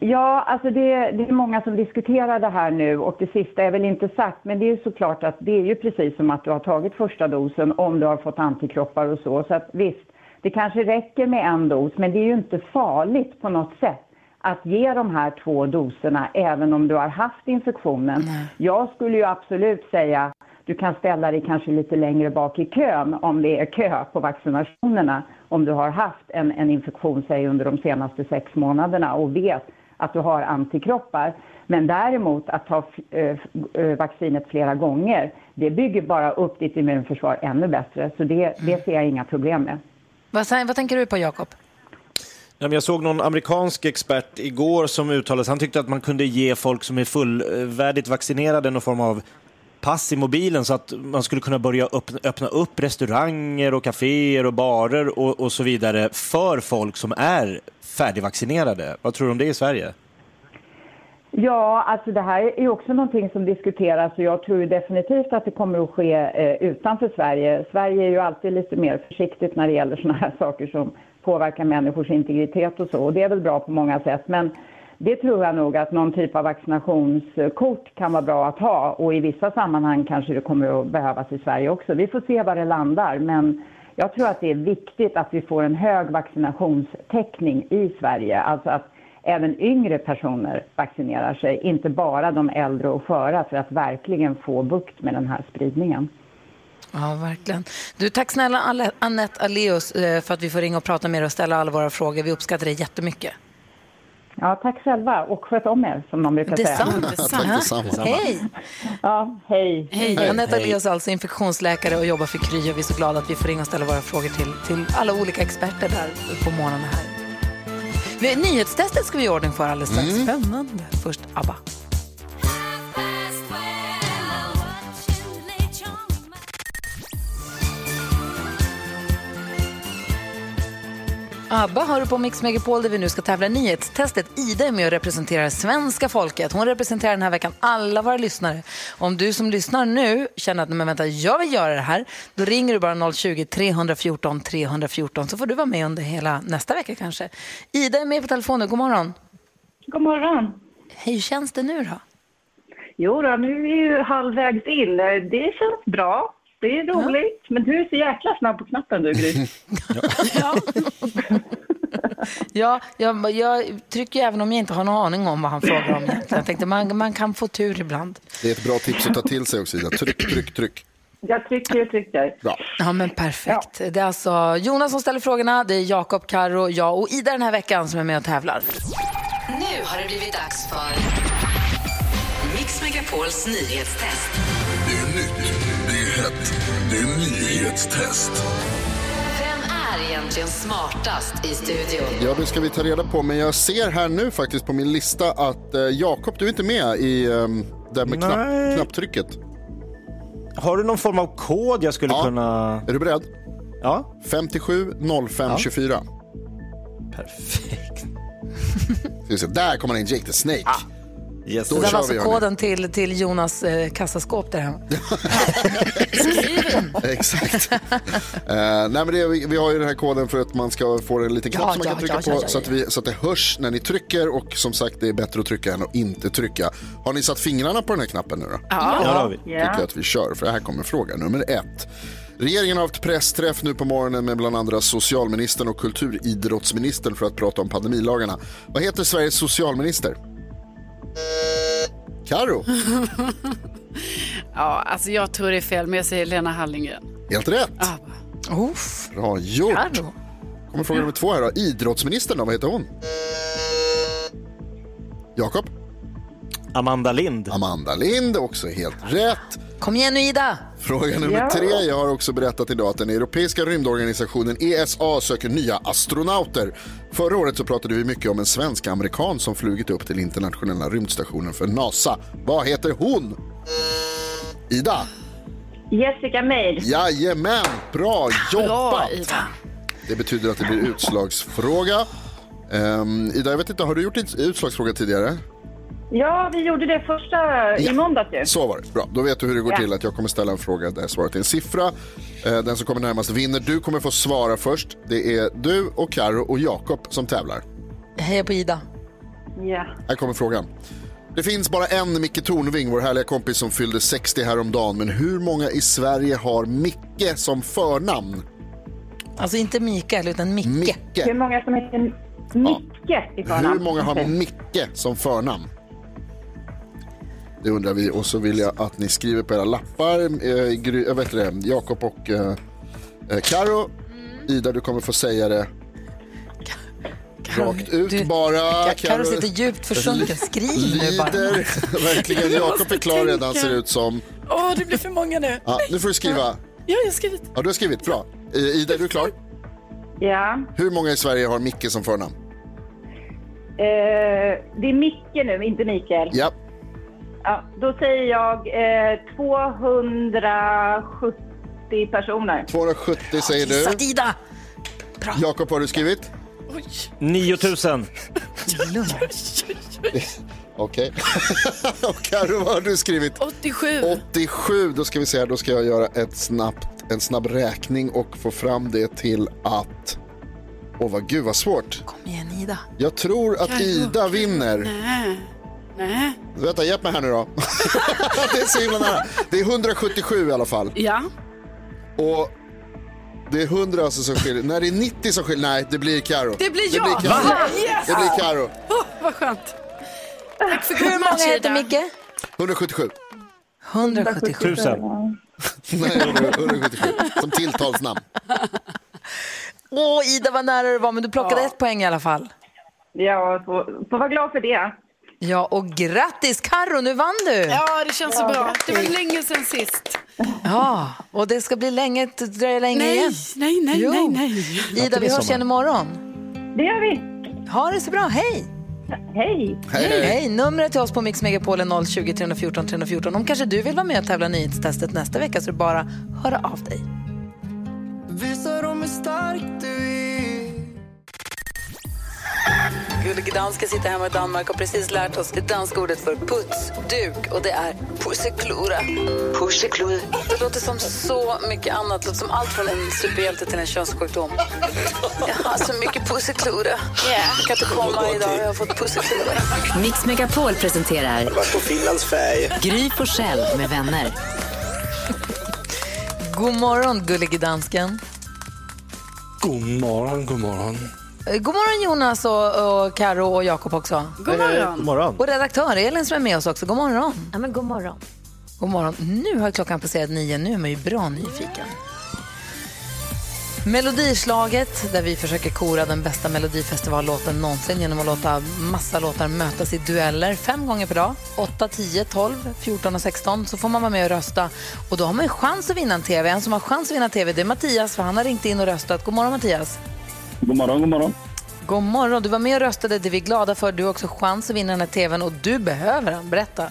Ja, alltså det, det är många som diskuterar det här nu och det sista är väl inte sagt, men det är ju såklart att det är ju precis som att du har tagit första dosen om du har fått antikroppar och så. Så att visst, det kanske räcker med en dos, men det är ju inte farligt på något sätt att ge de här två doserna även om du har haft infektionen. Jag skulle ju absolut säga du kan ställa dig kanske lite längre bak i kön om det är kö på vaccinationerna om du har haft en, en infektion, säg under de senaste sex månaderna och vet att du har antikroppar. Men däremot att ta eh, eh, vaccinet flera gånger, det bygger bara upp ditt immunförsvar ännu bättre. Så det, det ser jag inga problem med. Vad, vad tänker du på, Jakob? Jag såg någon amerikansk expert igår som uttalade sig. Han tyckte att man kunde ge folk som är fullvärdigt vaccinerade någon form av pass i mobilen så att man skulle kunna börja öppna, öppna upp restauranger och kaféer och barer och, och så vidare för folk som är färdigvaccinerade. Vad tror du om det i Sverige? Ja, alltså det här är ju också någonting som diskuteras och jag tror definitivt att det kommer att ske eh, utanför Sverige. Sverige är ju alltid lite mer försiktigt när det gäller sådana här saker som påverkar människors integritet och så och det är väl bra på många sätt. Men det tror jag nog att någon typ av vaccinationskort kan vara bra att ha och i vissa sammanhang kanske det kommer att behövas i Sverige också. Vi får se var det landar men jag tror att det är viktigt att vi får en hög vaccinationstäckning i Sverige. Alltså att även yngre personer vaccinerar sig, inte bara de äldre och sköra för att verkligen få bukt med den här spridningen. Ja, verkligen. Du, tack snälla Anette Aleus eh, för att vi får ringa och prata med dig och ställa alla våra frågor. Vi uppskattar det jättemycket. Ja, tack själva och sköt om er som man brukar säga. Detsamma. Detsamma. Hej! Ja, hej. Hej. Anette Aleus är alltså infektionsläkare och jobbar för Kry och vi är så glada att vi får ringa och ställa våra frågor till, till alla olika experter där på morgonen här. Nyhetstestet ska vi i ordning för alldeles strax. Spännande. Först ABBA. ABBA har du på Mix Megapol där vi nu ska tävla i nyhetstestet. Ida är med och representerar svenska folket. Hon representerar den här veckan alla våra lyssnare. Om du som lyssnar nu känner att men vänta, jag vill göra det här, då ringer du bara 020-314 314 så får du vara med under hela nästa vecka kanske. Ida är med på telefonen. God morgon. God morgon. Hej, hur känns det nu då? Jo då, nu är vi ju halvvägs in. Det känns bra. Det är roligt. Men du är så jäkla snabb på knappen du, Gry. Ja, jag, jag trycker även om jag inte har någon aning om vad han frågar om egentligen. Jag tänkte man, man kan få tur ibland. Det är ett bra tips att ta till sig också, Ida. Tryck, tryck, tryck. Jag trycker och trycker. Bra. Ja, men perfekt. Det är alltså Jonas som ställer frågorna, det är Jakob, Karo, jag och Ida den här veckan som är med och tävlar. Nu har det blivit dags för Mix Megapols nyhetstest. Det är nytt, det är hett, det är nyhetstest. Vem är egentligen smartast i studion? Ja, det ska vi ta reda på. Men jag ser här nu faktiskt på min lista att eh, Jakob, du är inte med i um, där med knapp, Nej. knapptrycket. Har du någon form av kod jag skulle Ja. kunna... Är du beredd? Ja. 57 05 Ja. 24. Perfekt. Ska vi se, Där kommer han in, Jake the Snake. Yes. Det var kör alltså koden till, till Jonas eh, kassaskåp där hemma. Exakt. Eh, nej, men det, vi, vi har ju den här koden för att man ska få en liten knapp Ja, som man ja, kan trycka ja, på ja, ja, så, att vi, så att det hörs när ni trycker och som sagt det är bättre att trycka än att inte trycka. Har ni satt fingrarna på den här knappen nu då? Ja. Ja, det har vi. Tycker jag att vi kör för här kommer fråga nummer ett. Regeringen har haft pressträff nu på morgonen med bland andra socialministern och kulturidrottsministern för att prata om pandemilagarna. Vad heter Sveriges socialminister? Karo, Ja, alltså jag tror det är fel, men jag säger Lena Hallengren. helt rätt. Uff. Bra gjort. Karo. Kommer fråga nummer två här då. Idrottsministern då, vad heter hon? Jakob? Amanda Lind. Amanda Lind, också helt rätt. Kom igen nu Ida! Fråga nummer Ja. tre. Jag har också berättat idag att den europeiska rymdorganisationen ESA söker nya astronauter. Förra året så pratade vi mycket om en svensk amerikan som flugit upp till internationella rymdstationen för NASA. Vad heter hon? Ida? Jessica Meir. Jajamän, bra jobbat! Bra, Ida. Det betyder att det blir utslagsfråga. Um, Ida, jag vet inte, har du gjort ut- utslagsfråga tidigare? Ja, vi gjorde det första i måndags ju. Så var det. Bra, då vet du hur det går Ja. till. att Jag kommer ställa en fråga där svaret är en siffra. Eh, Den som kommer närmast vinner. Du kommer få svara först. Det är du och Karo och Jakob som tävlar. Hejar på Ida. Ja. Här kommer frågan. Det finns bara en Micke Tornving, vår härliga kompis som fyllde 60 häromdagen. Men hur många i Sverige har Micke som förnamn? Alltså inte Mikael utan Micke. Micke. Hur många som heter Micke i förnamn? Hur många har Micke som förnamn? Det undrar vi och så vill jag att ni skriver på era lappar. Eh, Gry, jag vet det, Jakob och eh, eh, Karo. Ida, du kommer få säga det rakt ut du- bara. Karo sitter djupt försjunken. Skriv nu bara. Lider. Verkligen. Jakob är klar redan ser det ut som. Åh, det blir för många nu. Ja, nu får du skriva. Ja, jag har skrivit. Ja, du har skrivit. Bra. Eh, Ida, är du klar? Ja. Hur många i Sverige har Micke som förnamn? Eh, det är Micke nu, inte Mikael. Ja. Ja, då säger jag eh, 270 personer. 270 säger Gissat du. Ida! Jakob, har du skrivit? 9000. Okej. och Karo, vad har du skrivit? 87. 87. Då ska vi se här, då ska jag göra ett snabbt, en snabb räkning och få fram det till att... Åh, vad gud vad svårt. Kom igen Ida. Jag tror att Ida vinner. Nej. Nej. Vänta, hjälp mig här nu då. det är så himla nära. Det är 177 i alla fall. Ja. Och det är 100 alltså som skiljer. När det är 90 som skiljer, nej, det blir Karo. Det blir Det jag. blir Karo. Yes. Det blir Karo. Åh, vad skönt. Tack för Hur många heter. Micke? 177. 177. 1000. Nej, 177. Som tilltalsnamn. Åh Ida vad nära du var men du plockade ett poäng i alla fall. Ja, får, får vara glad för det. Ja och grattis Karo, nu vann du! Ja, det känns så Ja, bra. Det var grattis. länge sedan sist. Ja, och det ska bli länge, dröja länge Nej, igen. nej, nej, Jo. nej, nej. Ida, vi hörs igen imorgon. Det gör vi. Ha det så bra, hej! Hej. Hej, hej. Numret till oss på Mix Megapol är 020 314 314. Om kanske du vill vara med och tävla nyhetstestet nästa vecka så är det bara höra av dig. Visa dem hur stark du är Gullige dansken sitter hemma i Danmark och precis lärt oss det danska ordet för putsduk och det är pusseklura. Pusseklura. Det låter som så mycket annat. Det låter som allt från en superhjälte till en könssjukdom. Jag har så mycket pusseklura. Jag kan inte komma idag, jag har fått pusseklura. Mix Megapol presenterar på Finlands färg. Gry Forssell med vänner. God morgon, gullige dansken. God morgon, god morgon. Eh, God morgon Jonas och, och Karo och Jakob också. God morgon. God morgon. Och redaktör Elin som är med oss också. God morgon. Ja, men god morgon. God morgon. Nu har klockan passerat nio. Nu är man ju bra nyfiken. Melodislaget där vi försöker kora den bästa melodifestivallåten någonsin genom att låta massa låtar mötas i dueller fem gånger per dag. 8, 10, 12, 14 och 16. Så får man vara med och rösta. Och då har man ju chans att vinna en TV. En som har chans att vinna en TV det är Mattias för han har ringt in och röstat. God morgon Mattias. God morgon, god morgon. God morgon. Du var med och röstade. Det är vi glada för. Du har också chans att vinna den här TVn och du behöver den. Berätta.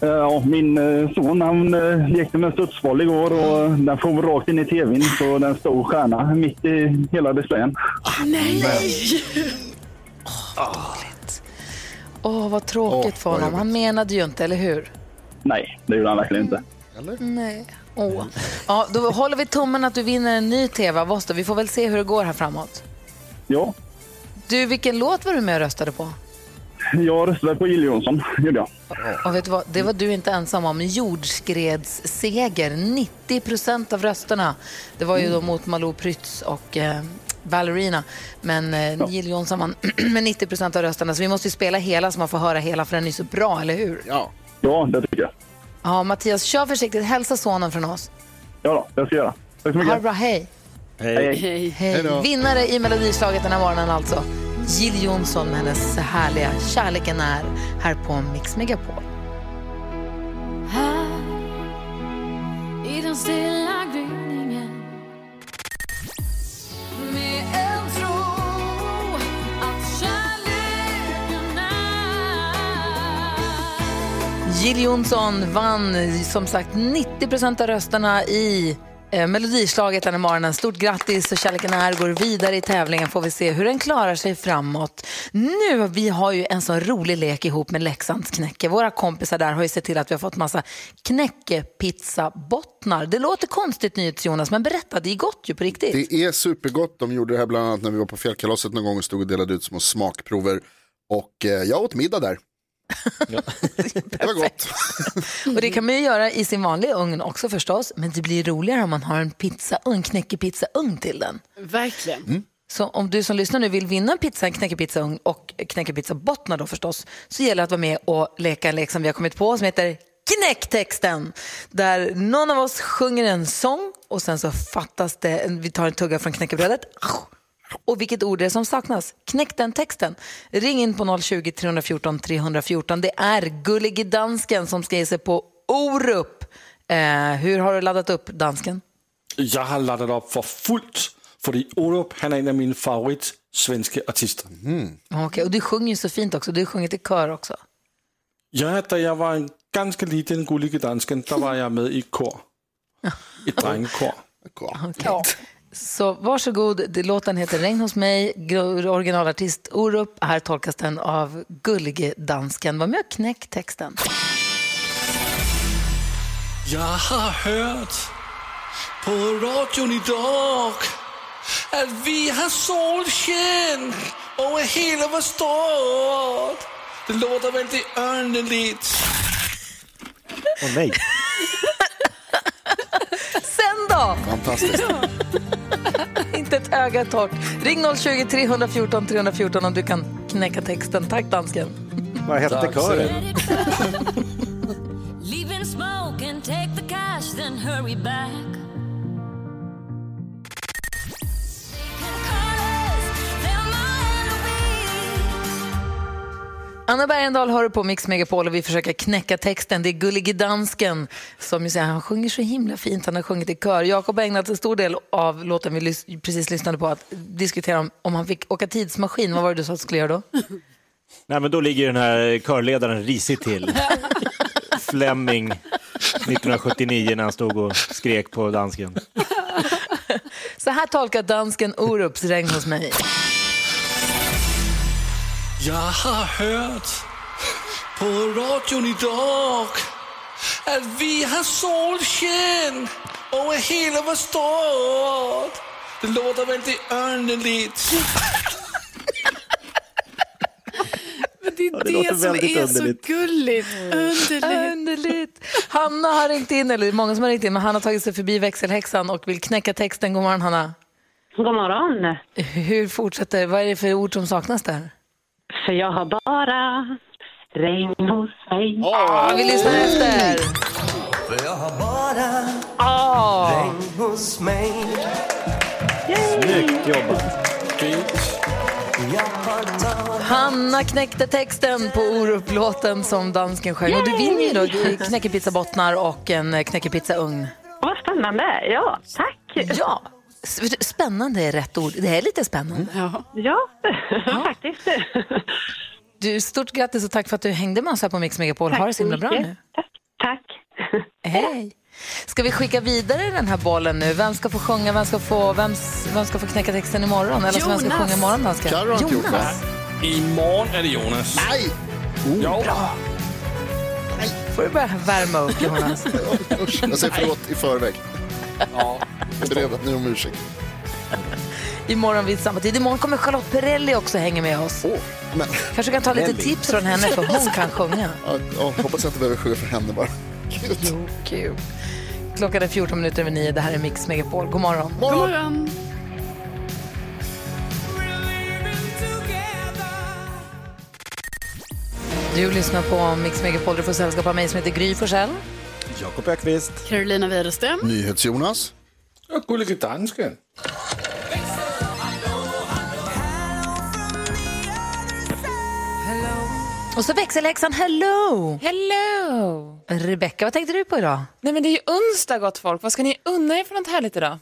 Eh, Ja, min eh, son han eh, lekte med en studsboll igår och den får rakt in i tvn så den stor stjärna mitt i hela displayen. Nej! Åh, vad tråkigt för honom. Han menade ju inte, eller hur? Nej, det gjorde han verkligen inte. Nej. Åh. Ja, då håller vi tummen att du vinner en ny TV av oss. Då. Vi får väl se hur det går här framåt. Ja, Du, vilken låt var du med och röstade på? jag röstade på Jill Johnson, gjorde jag. Och vet du vad? Det var du inte ensam om. Jordskredsseger. 90 procent av rösterna. Det var ju då mot Malou Prytz och eh, Ballerina. Men eh, Jill Johnson vann med 90 procent av rösterna. Så vi måste ju spela hela så man får höra hela för den är så bra, eller hur? Ja. Ja, det tycker jag. Ja, Mattias, kör försiktigt. Hälsa sonen från oss. Ja då, det ska jag göra. Tack så Ha det mycket. bra, hej. Hej. Hej. Hej. Vinnare i Melodislaget den här morgonen alltså. Jill Johnson med hennes härliga Kärleken är här på Mix Megapol. Här i den stilla gryningen Jill Johnson vann som sagt 90 procent av rösterna i eh, Melodislaget den här morgonen. Stort grattis och Kärleken är går vidare i tävlingen får vi se hur den klarar sig framåt. Nu, vi har ju en sån rolig lek ihop med Leksands knäcke. Våra kompisar där har ju sett till att vi har fått massa knäckepizzabottnar. Det låter konstigt nyhets Jonas, men berätta, det är gott ju på riktigt. Det är supergott. De gjorde det här bland annat när vi var på fjällkalaset någon gång och stod och delade ut små smakprover. Och eh, jag åt middag där. det var gott. Och det kan man ju göra i sin vanliga ugn också förstås, men det blir roligare om man har en pizzaugn, knäckepizzaugn till den. Verkligen. Så om du som lyssnar nu vill vinna en pizza, en knäckepizzaugn och knäckepizzabottnar då förstås, så gäller det att vara med och leka en lek som vi har kommit på som heter Knäcktexten. Där någon av oss sjunger en sång och sen så fattas det, vi tar en tugga från knäckebrödet och vilket ord det är som saknas. Knäck den texten. Ring in på 020-314 314. Det är Gullige Dansken som ska ge sig på Orup. Eh, hur har du laddat upp dansken? Jeg har laddet op for fuldt, fordi Olof, han er en af mine favorit svenske artister. Okej, och du sjunger ju så fint också. Du har sjungit i kör också. Ja, da jeg var en ganske liten gullige dansken, der var jeg med i et kor. Et drengekor. Så varsågod, det, låten heter Regn hos mig, originalartist Orup. Här tolkas den av Gullige Dansken. Var med och knäck texten. Jeg har hørt på radioen i dag, at vi har solskin over hele vores stad. Det låter väldigt underligt. Åh nej. Sen då? Fantastiskt. Inte ett öga torrt. Ring 020 314 314 om du kan knäcka texten. Tack dansken. Vad hette kören? Leave in smoke and take the cash, then hurry back. Anna Bergendahl hör på Mix Megapol och vi försöker knäcka texten. Det är Gullige Dansken som ju säger, han sjunger så himla fint. Han har sjungit i kör. Jakob har ägnat en stor del av låten vi lys- precis lyssnade på att diskutera om, om han fick åka tidsmaskin. Vad var det du sa att du skulle göra då? Nej, men då ligger den här körledaren risigt till. Fleming 1979 när han stod och skrek på dansken. Så här tolkar dansken Orups regn hos mig. Jag har hört på radion idag att vi har solsken över hela vår stad. Det låter väldigt underligt. Men det är det det, som är underligt. så gulligt. Underligt. Underligt. Hanna har ringt in, eller det är många som har ringt in, men Hanna har tagit sig förbi växelhäxan och vill knäcka texten. God morgon Hanna. God morgon. Hur fortsätter, vad är det för ord som saknas där? För jag har bara regn hos mig. Ja, vi lyssnar efter. För jag har bara Åh. regn hos mig. Snyggt jobbat. Hanna knäckte texten på Orup-låten som dansken sjöng. Och du vinner ju då knäckepizzabottnar och en knäckepizzaugn. Vad spännande. Ja, tack. Ja, spännande är rätt ord. Det är lite spännande. Ja. Ja, faktiskt. Du, stort grattis och tack för att du hängde med oss här på Mix Megapol. Ha det så himla bra nu. Tack. Hej! Ska vi skicka vidare den här bollen nu? Vem ska få sjunga, vem ska få, vem, vem ska få knäcka texten imorgon? Eller så vem ska Jonas. sjunga imorgon, gjort Jonas. Imorgon är det Jonas. Nej! Jo. får du börja värma upp, Jonas. Jag säger förlåt i förväg. Ja. Jag ber ni om ursäkt. Imorgon vid samma tid. Imorgon kommer Charlotte Perrelli också hänga med oss. Men, Kanske kan ta lite Perrelli. tips från henne, för hon kan sjunga. ja, ja, hoppas jag inte behöver sjunga för henne bara. Gud. Jo, kul. Klockan är 14 minuter över 9. Det här är Mix Megapol. God morgon. God morgon. Du lyssnar på Mix Megapol. Du får sällskap av mig som heter Gry Forssell. Jakob Ökvist. Carolina Widerström. NyhetsJonas. Och gullige dansken. Och så växelhäxan Hello! Hello! Rebecka, vad tänkte du på idag? Nej men det är ju onsdag gott folk. Vad ska ni unna er för något härligt idag?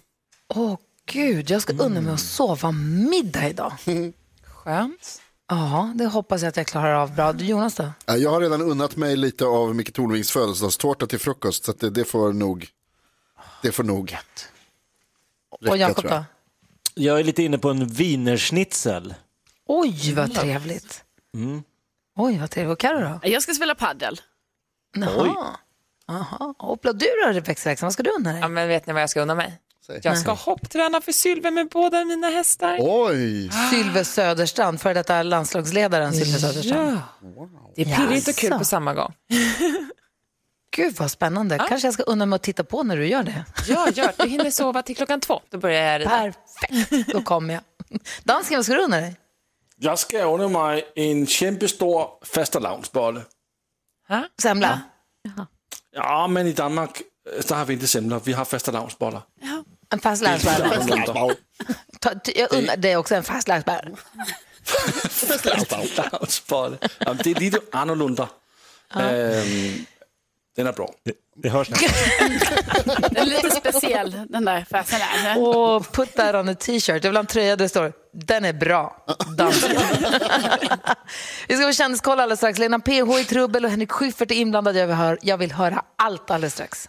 Åh gud, jag ska unna mig att sova middag idag. Skönt. Ja, det hoppas jag att jag klarar av bra. Du Jonas då? Ja, Jag har redan unnat mig lite av Micke Tornvings födelsedagstårta till frukost. Så att det, det får nog... Det får nog räcka, Och Jakob då? Jag är lite inne på en wienerschnitzel. Oj, vad trevligt. Mm. Oj, vad trevligt. Och Carro då? Jag ska spela paddel. Jaha. Jaha. Hoppla, du då växelhäxan, vad ska du unna dig? Ja, men vet ni vad jag ska unna mig? Jag ska hoppträna för Sylve med båda mina hästar. Oj! Sylve Söderstrand, för detta landslagsledaren Sylve Söderstrand. Ja. Det är pirrigt och kul på samma gång. Gud vad spännande. Kanske jag ska unna mig att titta på när du gör det. Ja, gör det. Du hinner sova till klockan två. Då börjar jag rida. Perfekt, då kommer jag. Dansken, vad ska du unna dig? Jag ska unna mig en kämpestor fastelavnsbolle. Semla? Ja, men i Danmark øh, så har vi inte semlor, vi har fastelavnsbollar. En fast länsbär. Ta- t- Jag unnar dig också en fast. Jamen, det är lite annorlunda. Ehm, den är bra. Det hörs Den är lite speciell, den där. Och put that on a t-shirt. Jag vill ha en tröja där det står den är bra, dansken. Vi ska få kändiskoll alldeles strax. Lena PH i trubbel och Henrik Schyffert är inblandad. Jag vill, höra, jag vill höra allt alldeles strax.